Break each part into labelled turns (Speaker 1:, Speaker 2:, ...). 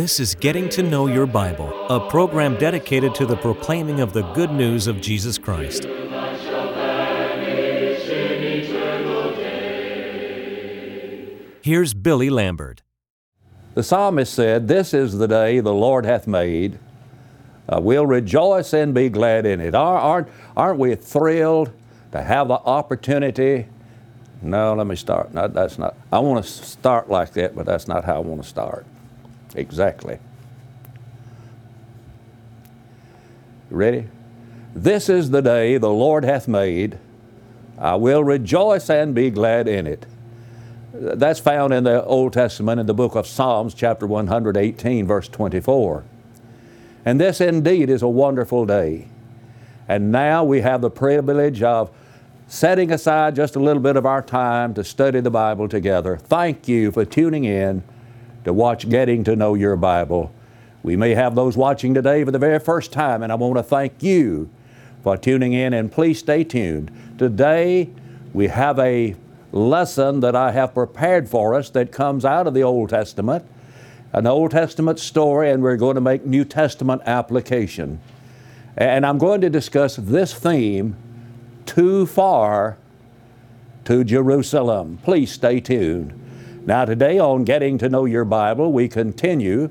Speaker 1: This is Getting to Know Your Bible, a program dedicated to the proclaiming of the good news of Jesus Christ. Here's Billy Lambert.
Speaker 2: The psalmist said, This is the day the Lord hath made. Uh, we'll rejoice and be glad in it. Aren't, aren't we thrilled to have the opportunity? No, let me start. No, that's not. I want to start like that, but that's not how I want to start. Exactly. Ready? This is the day the Lord hath made. I will rejoice and be glad in it. That's found in the Old Testament in the book of Psalms, chapter 118, verse 24. And this indeed is a wonderful day. And now we have the privilege of setting aside just a little bit of our time to study the Bible together. Thank you for tuning in to watch Getting to Know Your Bible. We may have those watching today for the very first time, and I want to thank you for tuning in, and please stay tuned. Today, we have a lesson that I have prepared for us that comes out of the Old Testament, an Old Testament story, and we're going to make New Testament application. And I'm going to discuss this theme too far to Jerusalem. Please stay tuned. Now, today on Getting to Know Your Bible, we continue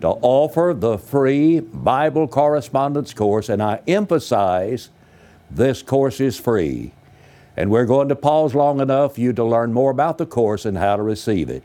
Speaker 2: to offer the free Bible correspondence course, and I emphasize this course is free. And we're going to pause long enough for you to learn more about the course and how to receive it.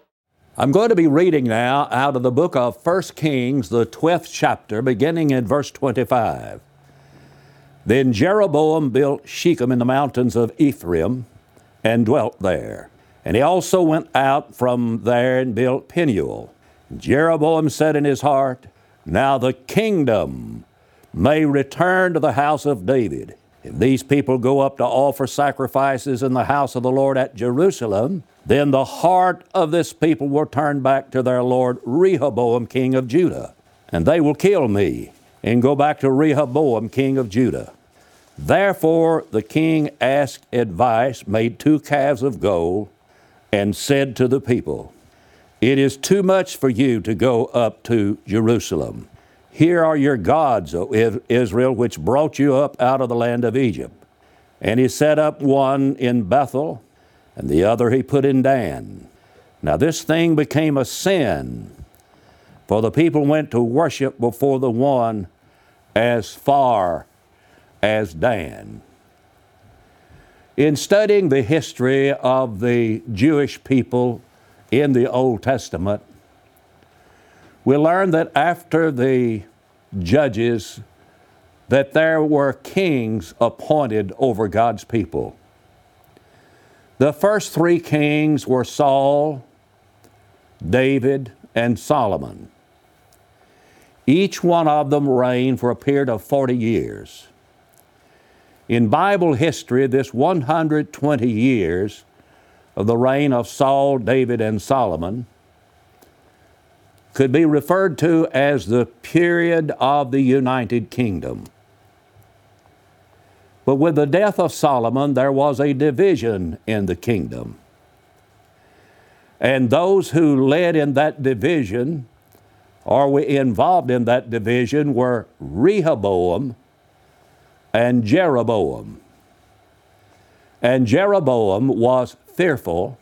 Speaker 2: I'm going to be reading now out of the book of 1 Kings, the 12th chapter, beginning in verse 25. Then Jeroboam built Shechem in the mountains of Ephraim and dwelt there. And he also went out from there and built Peniel Jeroboam said in his heart, Now the kingdom may return to the house of David. These people go up to offer sacrifices in the house of the Lord at Jerusalem, then the heart of this people will turn back to their Lord Rehoboam, king of Judah, and they will kill me and go back to Rehoboam, king of Judah. Therefore the king asked advice, made two calves of gold, and said to the people, it is too much for you to go up to Jerusalem. Here are your gods, O Israel, which brought you up out of the land of Egypt. And he set up one in Bethel, and the other he put in Dan. Now this thing became a sin, for the people went to worship before the one as far as Dan. In studying the history of the Jewish people in the Old Testament, we learn that after the judges, that there were kings appointed over God's people. The first three kings were Saul, David, and Solomon. Each one of them reigned for a period of 40 years. In Bible history, this 120 years of the reign of Saul, David, and Solomon could be referred to as the period of the United Kingdom. But with the death of Solomon, there was a division in the kingdom. And those who led in that division or were involved in that division were Rehoboam and Jeroboam. And Jeroboam was fearful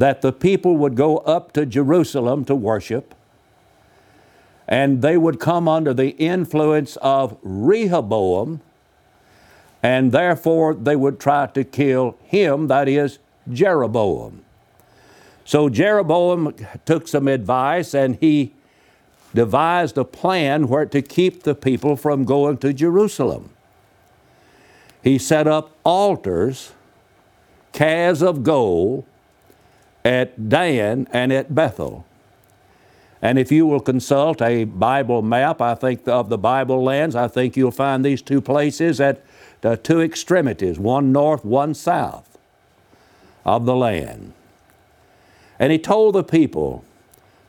Speaker 2: that the people would go up to Jerusalem to worship and they would come under the influence of Rehoboam and therefore they would try to kill him, that is, Jeroboam. So Jeroboam took some advice and he devised a plan where to keep the people from going to Jerusalem. He set up altars calves of gold at Dan and at Bethel. And if you will consult a Bible map, I think of the Bible lands, I think you'll find these two places at the two extremities, one north, one south of the land. And he told the people,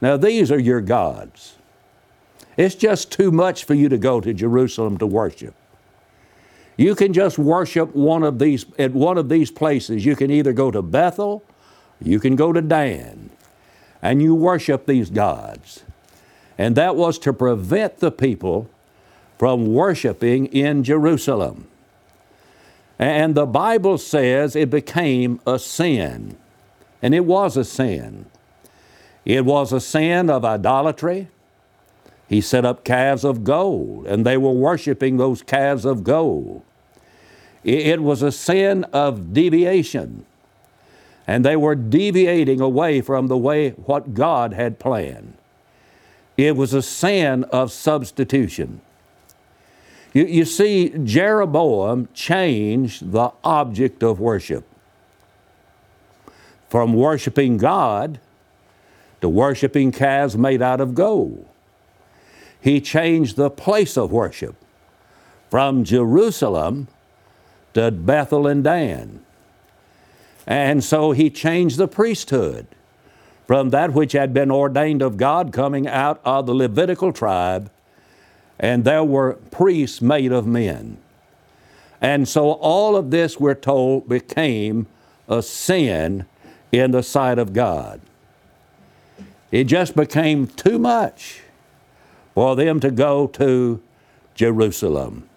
Speaker 2: Now these are your gods. It's just too much for you to go to Jerusalem to worship. You can just worship one of these at one of these places. You can either go to Bethel, you can go to Dan, and you worship these gods. And that was to prevent the people from worshiping in Jerusalem. And the Bible says it became a sin. And it was a sin. It was a sin of idolatry. He set up calves of gold, and they were worshiping those calves of gold. It was a sin of deviation, and they were deviating away from the way what God had planned. It was a sin of substitution. You, you see, Jeroboam changed the object of worship from worshiping God to worshiping calves made out of gold. He changed the place of worship from Jerusalem to Bethel and Dan. And so he changed the priesthood from that which had been ordained of God coming out of the Levitical tribe and there were priests made of men. And so all of this, we're told, became a sin in the sight of God. It just became too much for them to go to Jerusalem.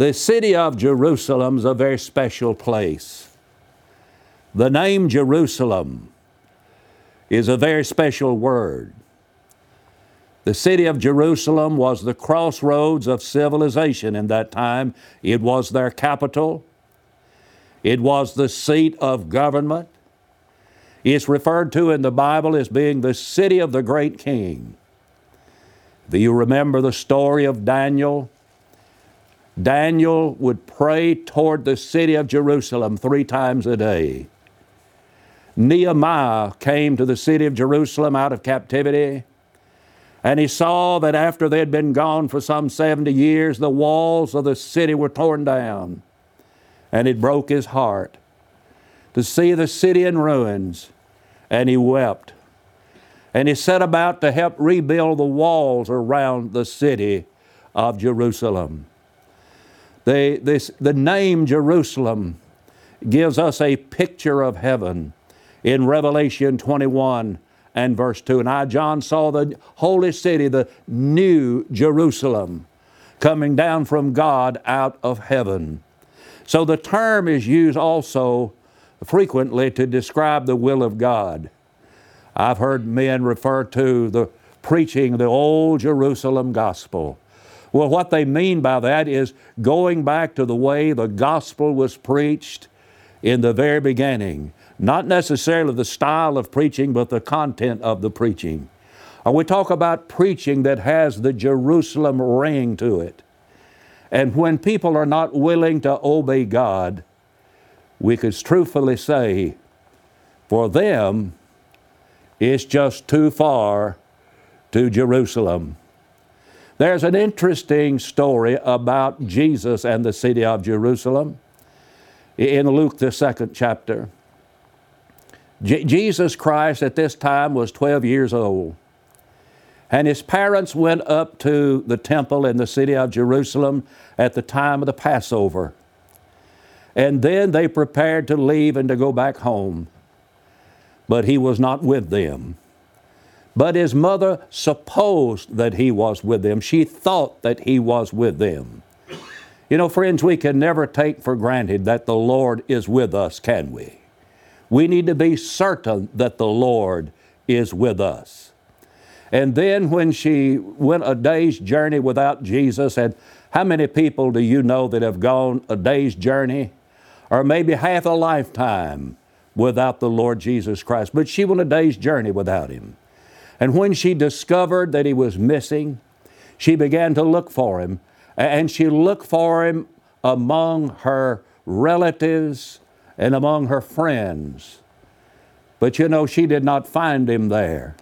Speaker 2: The city of Jerusalem is a very special place. The name Jerusalem is a very special word. The city of Jerusalem was the crossroads of civilization in that time. It was their capital, it was the seat of government. It's referred to in the Bible as being the city of the great king. Do you remember the story of Daniel? Daniel would pray toward the city of Jerusalem three times a day. Nehemiah came to the city of Jerusalem out of captivity. And he saw that after they had been gone for some 70 years, the walls of the city were torn down. And it broke his heart to see the city in ruins. And he wept. And he set about to help rebuild the walls around the city of Jerusalem. The, this, the name Jerusalem gives us a picture of heaven in Revelation 21 and verse 2. And I, John, saw the holy city, the new Jerusalem, coming down from God out of heaven. So the term is used also frequently to describe the will of God. I've heard men refer to the preaching the old Jerusalem gospel. Well, what they mean by that is going back to the way the gospel was preached in the very beginning. Not necessarily the style of preaching, but the content of the preaching. Or we talk about preaching that has the Jerusalem ring to it. And when people are not willing to obey God, we could truthfully say, for them, it's just too far to Jerusalem. There's an interesting story about Jesus and the city of Jerusalem in Luke, the second chapter. Jesus Christ at this time was 12 years old. And his parents went up to the temple in the city of Jerusalem at the time of the Passover. And then they prepared to leave and to go back home. But he was not with them. But his mother supposed that he was with them. She thought that he was with them. You know, friends, we can never take for granted that the Lord is with us, can we? We need to be certain that the Lord is with us. And then when she went a day's journey without Jesus, and how many people do you know that have gone a day's journey or maybe half a lifetime without the Lord Jesus Christ? But she went a day's journey without Him. And when she discovered that He was missing, she began to look for Him. And she looked for Him among her relatives and among her friends. But you know, she did not find him there.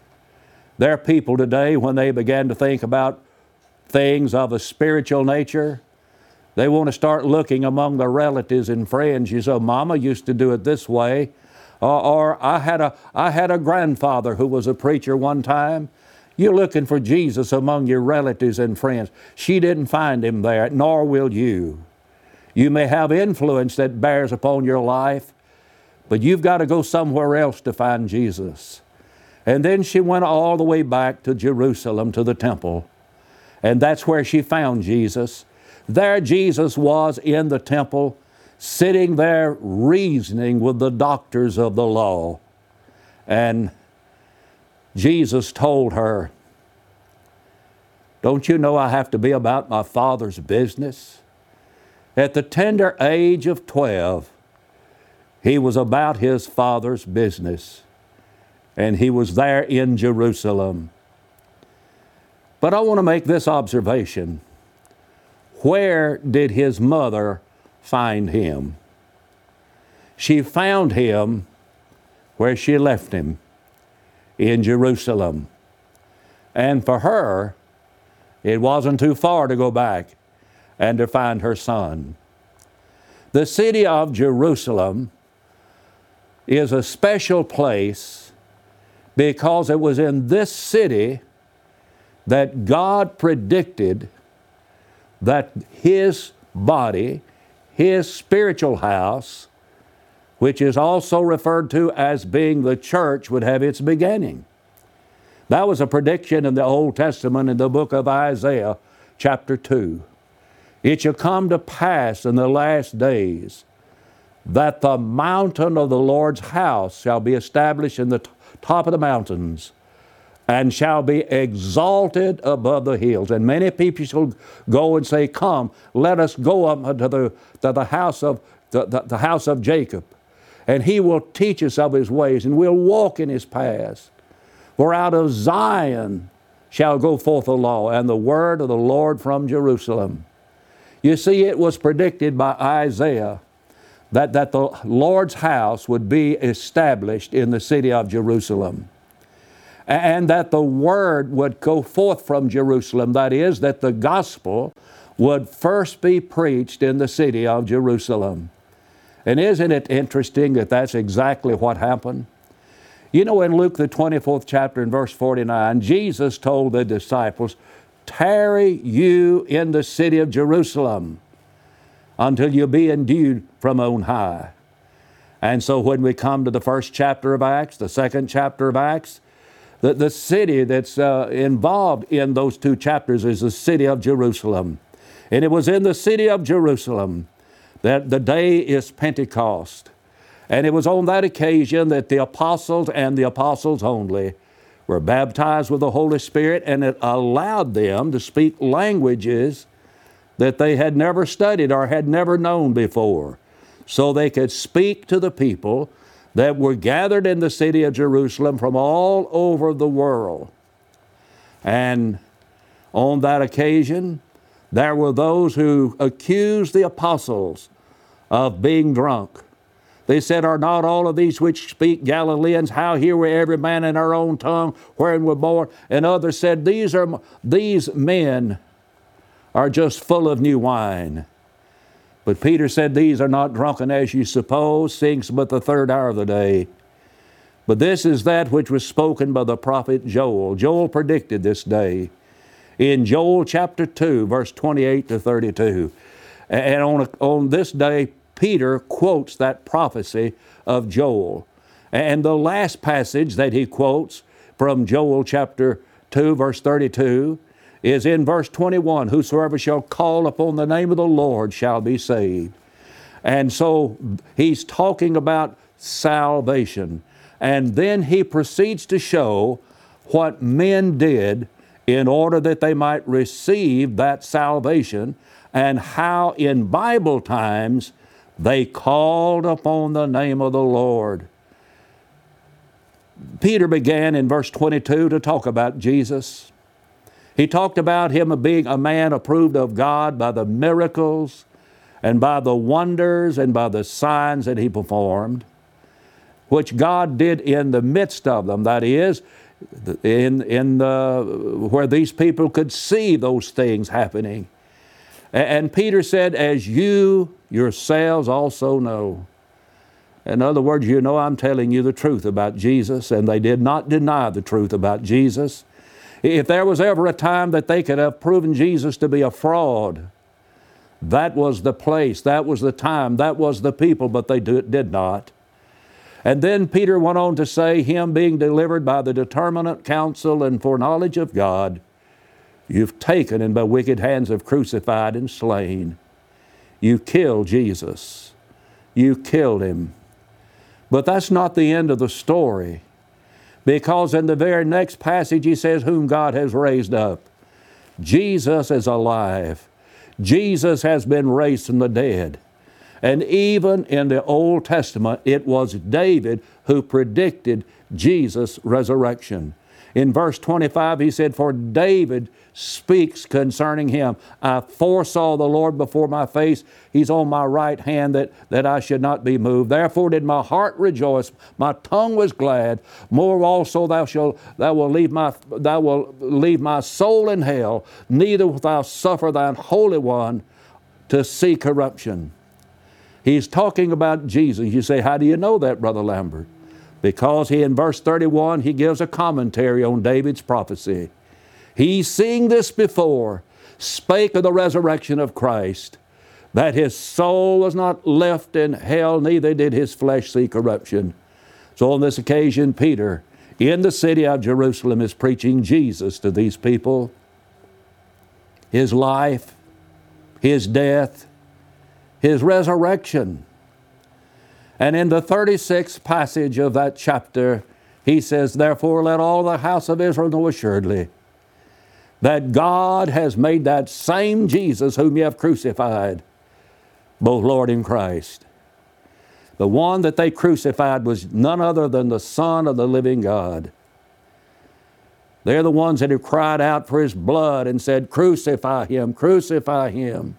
Speaker 2: There are people today, when they begin to think about things of a spiritual nature, they want to start looking among their relatives and friends. You say, oh, Mama used to do it this way. Or, or I, had a, I had a grandfather who was a preacher one time. You're looking for Jesus among your relatives and friends. She didn't find him there, nor will you. You may have influence that bears upon your life, but you've got to go somewhere else to find Jesus. And then she went all the way back to Jerusalem to the temple. And that's where she found Jesus. There, Jesus was in the temple, sitting there reasoning with the doctors of the law. And Jesus told her, Don't you know I have to be about my Father's business? At the tender age of 12, he was about his Father's business, and he was there in Jerusalem. But I want to make this observation where did his mother find him? She found him where she left him in Jerusalem. And for her, it wasn't too far to go back and to find her son. The city of Jerusalem is a special place because it was in this city that God predicted that His body, His spiritual house, which is also referred to as being the church, would have its beginning. That was a prediction in the Old Testament in the book of Isaiah, chapter 2. It shall come to pass in the last days that the mountain of the Lord's house shall be established in the t- top of the mountains and shall be exalted above the hills. And many people shall go and say, Come, let us go up to the, to the house of the, the, the house of Jacob. And he will teach us of his ways, and we'll walk in his paths. For out of Zion shall go forth the law and the word of the Lord from Jerusalem. You see, it was predicted by Isaiah that, that the Lord's house would be established in the city of Jerusalem and that the word would go forth from Jerusalem. That is, that the gospel would first be preached in the city of Jerusalem. And isn't it interesting that that's exactly what happened? You know, in Luke, the 24th chapter, in verse 49, Jesus told the disciples, Tarry you in the city of Jerusalem until you be endued from on high. And so when we come to the first chapter of Acts, the second chapter of Acts, the, the city that's uh, involved in those two chapters is the city of Jerusalem. And it was in the city of Jerusalem that the day is Pentecost. And it was on that occasion that the apostles and the apostles only were baptized with the Holy Spirit, and it allowed them to speak languages that they had never studied or had never known before. So they could speak to the people that were gathered in the city of Jerusalem from all over the world. And on that occasion, there were those who accused the apostles of being drunk. They said, Are not all of these which speak Galileans? How hear we every man in our own tongue wherein we're born? And others said, These are these men are just full of new wine. But Peter said, These are not drunken as you suppose, seeing but the third hour of the day. But this is that which was spoken by the prophet Joel. Joel predicted this day in Joel chapter 2, verse 28 to 32. And on, on this day, Peter quotes that prophecy of Joel. And the last passage that he quotes from Joel chapter 2, verse 32, is in verse 21 Whosoever shall call upon the name of the Lord shall be saved. And so he's talking about salvation. And then he proceeds to show what men did in order that they might receive that salvation and how in Bible times they called upon the name of the Lord. Peter began in verse 22 to talk about Jesus. He talked about him being a man approved of God by the miracles and by the wonders and by the signs that he performed. which God did in the midst of them. That is, in, in the, where these people could see those things happening. And Peter said, As you yourselves also know. In other words, you know I'm telling you the truth about Jesus, and they did not deny the truth about Jesus. If there was ever a time that they could have proven Jesus to be a fraud, that was the place, that was the time, that was the people, but they did not. And then Peter went on to say, Him being delivered by the determinate counsel and foreknowledge of God, you've taken and by wicked hands have crucified and slain. You killed Jesus. You killed him. But that's not the end of the story. Because in the very next passage he says, Whom God has raised up. Jesus is alive. Jesus has been raised from the dead. And even in the Old Testament, it was David who predicted Jesus' resurrection. In verse 25, he said, For David speaks concerning him. I foresaw the Lord before my face. He's on my right hand that, that I should not be moved. Therefore did my heart rejoice. My tongue was glad. More also thou shalt thou will leave my thou will leave my soul in hell, neither wilt thou suffer thine holy one to see corruption. He's talking about Jesus. You say, How do you know that, Brother Lambert? Because he in verse 31 he gives a commentary on David's prophecy. He, seeing this before, spake of the resurrection of Christ, that his soul was not left in hell, neither did his flesh see corruption. So on this occasion, Peter, in the city of Jerusalem, is preaching Jesus to these people. His life, his death, his resurrection. And in the 36th passage of that chapter, he says, Therefore, let all the house of Israel know assuredly that God has made that same Jesus whom you have crucified, both Lord and Christ. The one that they crucified was none other than the Son of the living God. They're the ones that have cried out for his blood and said, Crucify him, crucify him.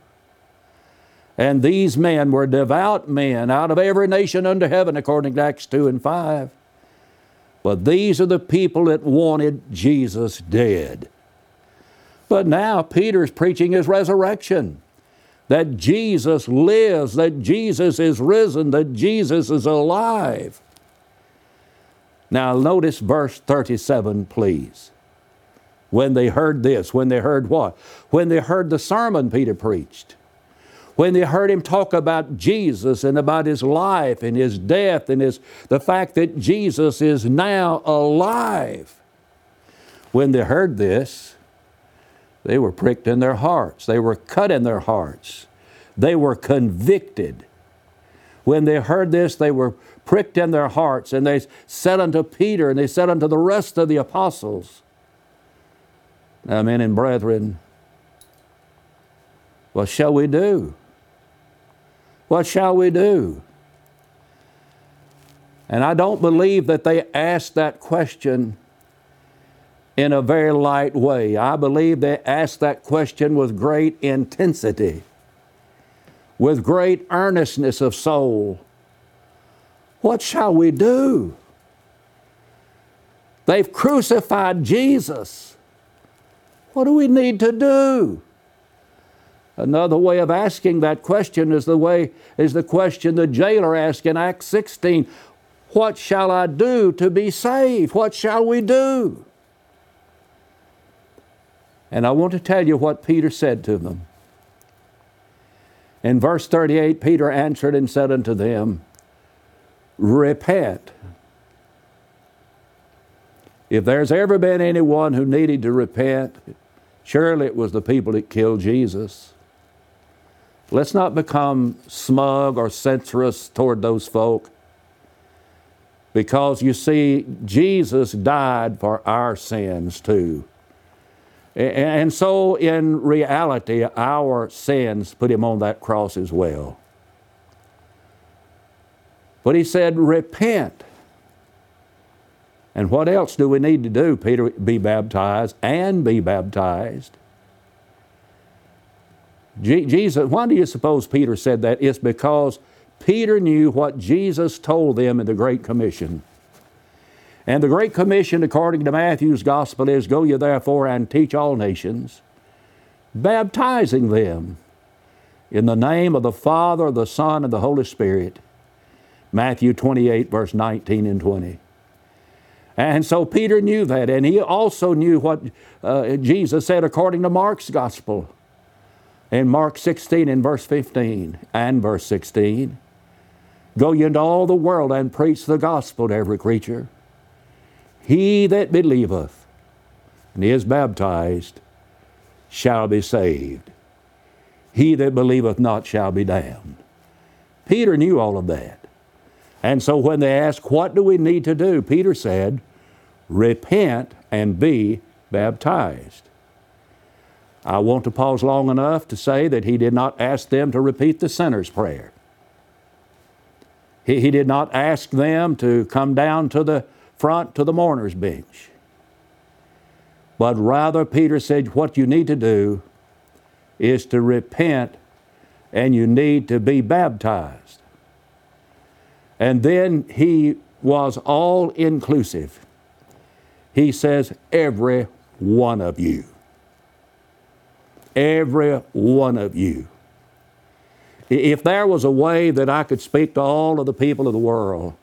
Speaker 2: And these men were devout men out of every nation under heaven, according to Acts 2 and 5. But these are the people that wanted Jesus dead. But now Peter's preaching his resurrection that Jesus lives, that Jesus is risen, that Jesus is alive. Now, notice verse 37, please. When they heard this, when they heard what? When they heard the sermon Peter preached, when they heard him talk about Jesus and about his life and his death and his, the fact that Jesus is now alive. When they heard this, they were pricked in their hearts. They were cut in their hearts. They were convicted. When they heard this, they were pricked in their hearts, and they said unto Peter, and they said unto the rest of the apostles, Now, men and brethren, what shall we do? What shall we do? And I don't believe that they asked that question in a very light way. I believe they asked that question with great intensity, with great earnestness of soul. What shall we do? They've crucified Jesus. What do we need to do? Another way of asking that question is the way is the question the jailer asked in Acts 16. What shall I do to be saved? What shall we do? And I want to tell you what Peter said to them. In verse 38, Peter answered and said unto them, Repent. If there's ever been anyone who needed to repent, surely it was the people that killed Jesus. Let's not become smug or censorious toward those folk. Because you see, Jesus died for our sins too. And so, in reality, our sins put him on that cross as well. But he said, Repent. And what else do we need to do, Peter? Be baptized and be baptized. Jesus, why do you suppose Peter said that? It's because Peter knew what Jesus told them in the Great Commission. And the Great Commission, according to Matthew's Gospel, is Go ye therefore and teach all nations, baptizing them in the name of the Father, the Son, and the Holy Spirit. Matthew 28, verse 19 and 20. And so Peter knew that, and he also knew what uh, Jesus said according to Mark's Gospel. In Mark 16 and verse 15 and verse 16, Go ye into all the world and preach the gospel to every creature. He that believeth and is baptized shall be saved. He that believeth not shall be damned. Peter knew all of that. And so when they asked, What do we need to do? Peter said, Repent and be baptized. I want to pause long enough to say that he did not ask them to repeat the sinner's prayer. He, he did not ask them to come down to the front to the mourner's bench. But rather, Peter said, what you need to do is to repent and you need to be baptized. And then he was all inclusive. He says, every one of you. Every one of you. If there was a way that I could speak to all of the people of the world,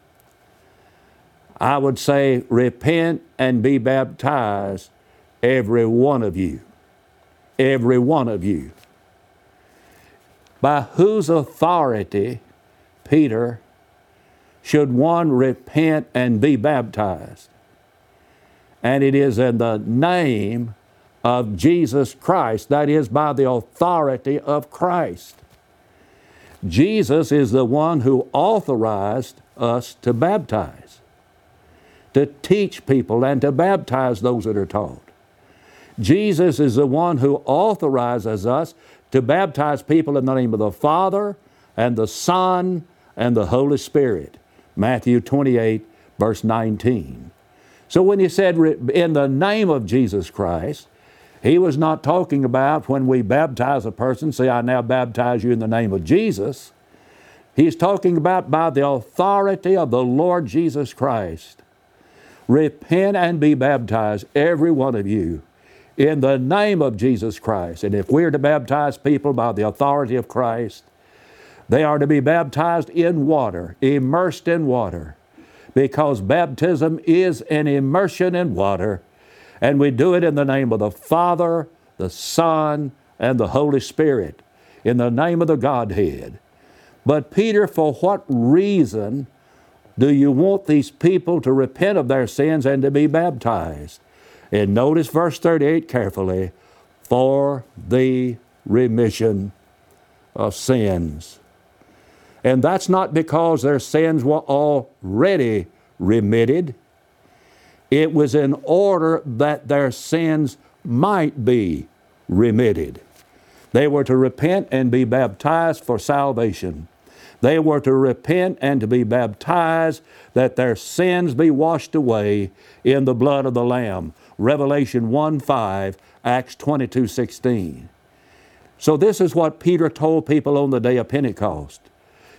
Speaker 2: I would say, repent and be baptized, every one of you. Every one of you. By whose authority, Peter, should one repent and be baptized? And it is in the name of Jesus Christ, that is, by the authority of Christ. Jesus is the one who authorized us to baptize to teach people and to baptize those that are taught. Jesus is the one who authorizes us to baptize people in the name of the Father and the Son and the Holy Spirit. Matthew 28, verse 19. So when he said, in the name of Jesus Christ, he was not talking about when we baptize a person, say, I now baptize you in the name of Jesus. He's talking about by the authority of the Lord Jesus Christ. Repent and be baptized, every one of you, in the name of Jesus Christ. And if we're to baptize people by the authority of Christ, they are to be baptized in water, immersed in water, because baptism is an immersion in water, and we do it in the name of the Father, the Son, and the Holy Spirit, in the name of the Godhead. But Peter, for what reason do you want these people to repent of their sins and to be baptized? And notice verse 38 carefully for the remission of sins. And that's not because their sins were already remitted, it was in order that their sins might be remitted. They were to repent and be baptized for salvation. They were to repent and to be baptized that their sins be washed away in the blood of the Lamb. Revelation 1 5, Acts 22 16. So, this is what Peter told people on the day of Pentecost.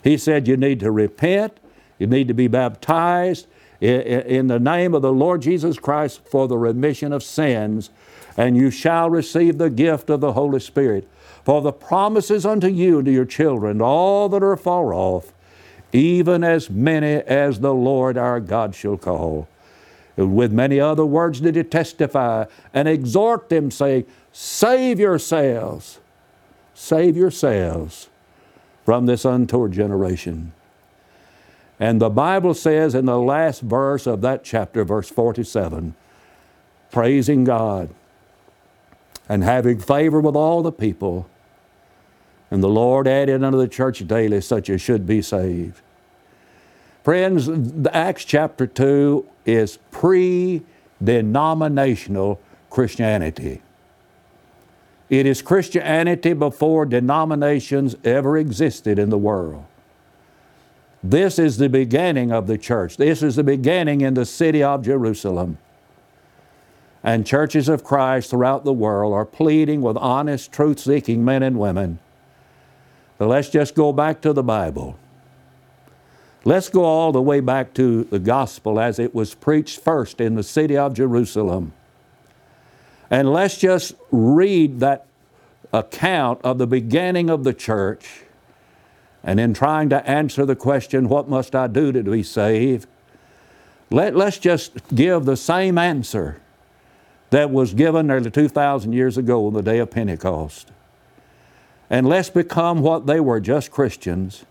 Speaker 2: He said, You need to repent, you need to be baptized in the name of the Lord Jesus Christ for the remission of sins, and you shall receive the gift of the Holy Spirit. For the promises unto you and to your children, all that are far off, even as many as the Lord our God shall call. With many other words did he testify and exhort them, saying, Save yourselves, save yourselves from this untoward generation. And the Bible says in the last verse of that chapter, verse 47, praising God and having favor with all the people, and the Lord added unto the church daily such as should be saved. Friends, Acts chapter 2 is pre denominational Christianity. It is Christianity before denominations ever existed in the world. This is the beginning of the church. This is the beginning in the city of Jerusalem. And churches of Christ throughout the world are pleading with honest, truth seeking men and women but let's just go back to the Bible. Let's go all the way back to the gospel as it was preached first in the city of Jerusalem. And let's just read that account of the beginning of the church. And in trying to answer the question, What must I do to be saved? Let, let's just give the same answer that was given nearly 2,000 years ago on the day of Pentecost. And let's become what they were, just Christians.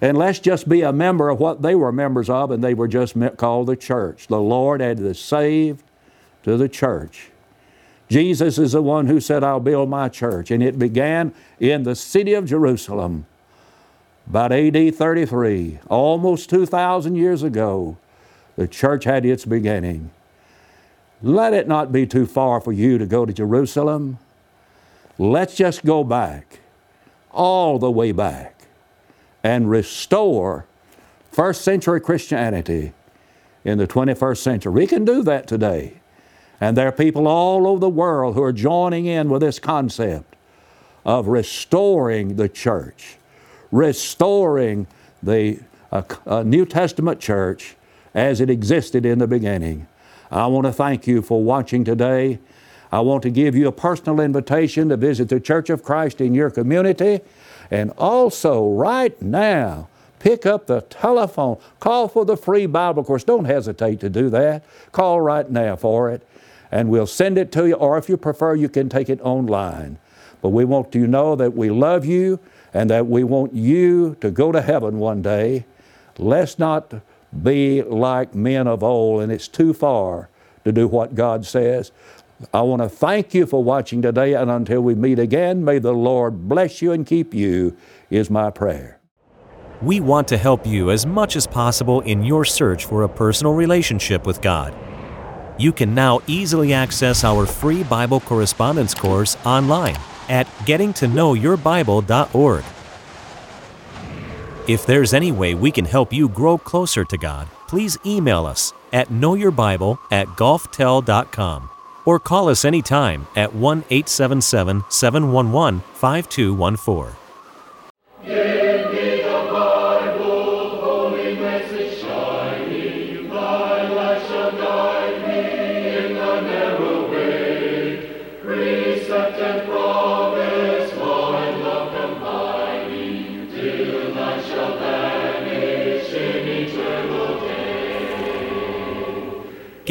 Speaker 2: And let's just be a member of what they were members of, and they were just called the church. The Lord added the saved to the church. Jesus is the one who said, I'll build my church. And it began in the city of Jerusalem about AD 33, almost 2,000 years ago. The church had its beginning. Let it not be too far for you to go to Jerusalem. Let's just go back, all the way back, and restore first century Christianity in the 21st century. We can do that today. And there are people all over the world who are joining in with this concept of restoring the church, restoring the uh, uh, New Testament church as it existed in the beginning. I want to thank you for watching today. I want to give you a personal invitation to visit the Church of Christ in your community. And also, right now, pick up the telephone, call for the free Bible course. Don't hesitate to do that. Call right now for it and we'll send it to you, or if you prefer, you can take it online. But we want you to know that we love you and that we want you to go to heaven one day. Let's not be like men of old, and it's too far to do what God says. I want to thank you for watching today, and until we meet again, may the Lord bless you and keep you, is my prayer.
Speaker 1: We want to help you as much as possible in your search for a personal relationship with God you can now easily access our free Bible correspondence course online at gettingtoknowyourbible.org. If there's any way we can help you grow closer to God, please email us at knowyourbible at gulftel.com or call us anytime at 1 877 711 5214.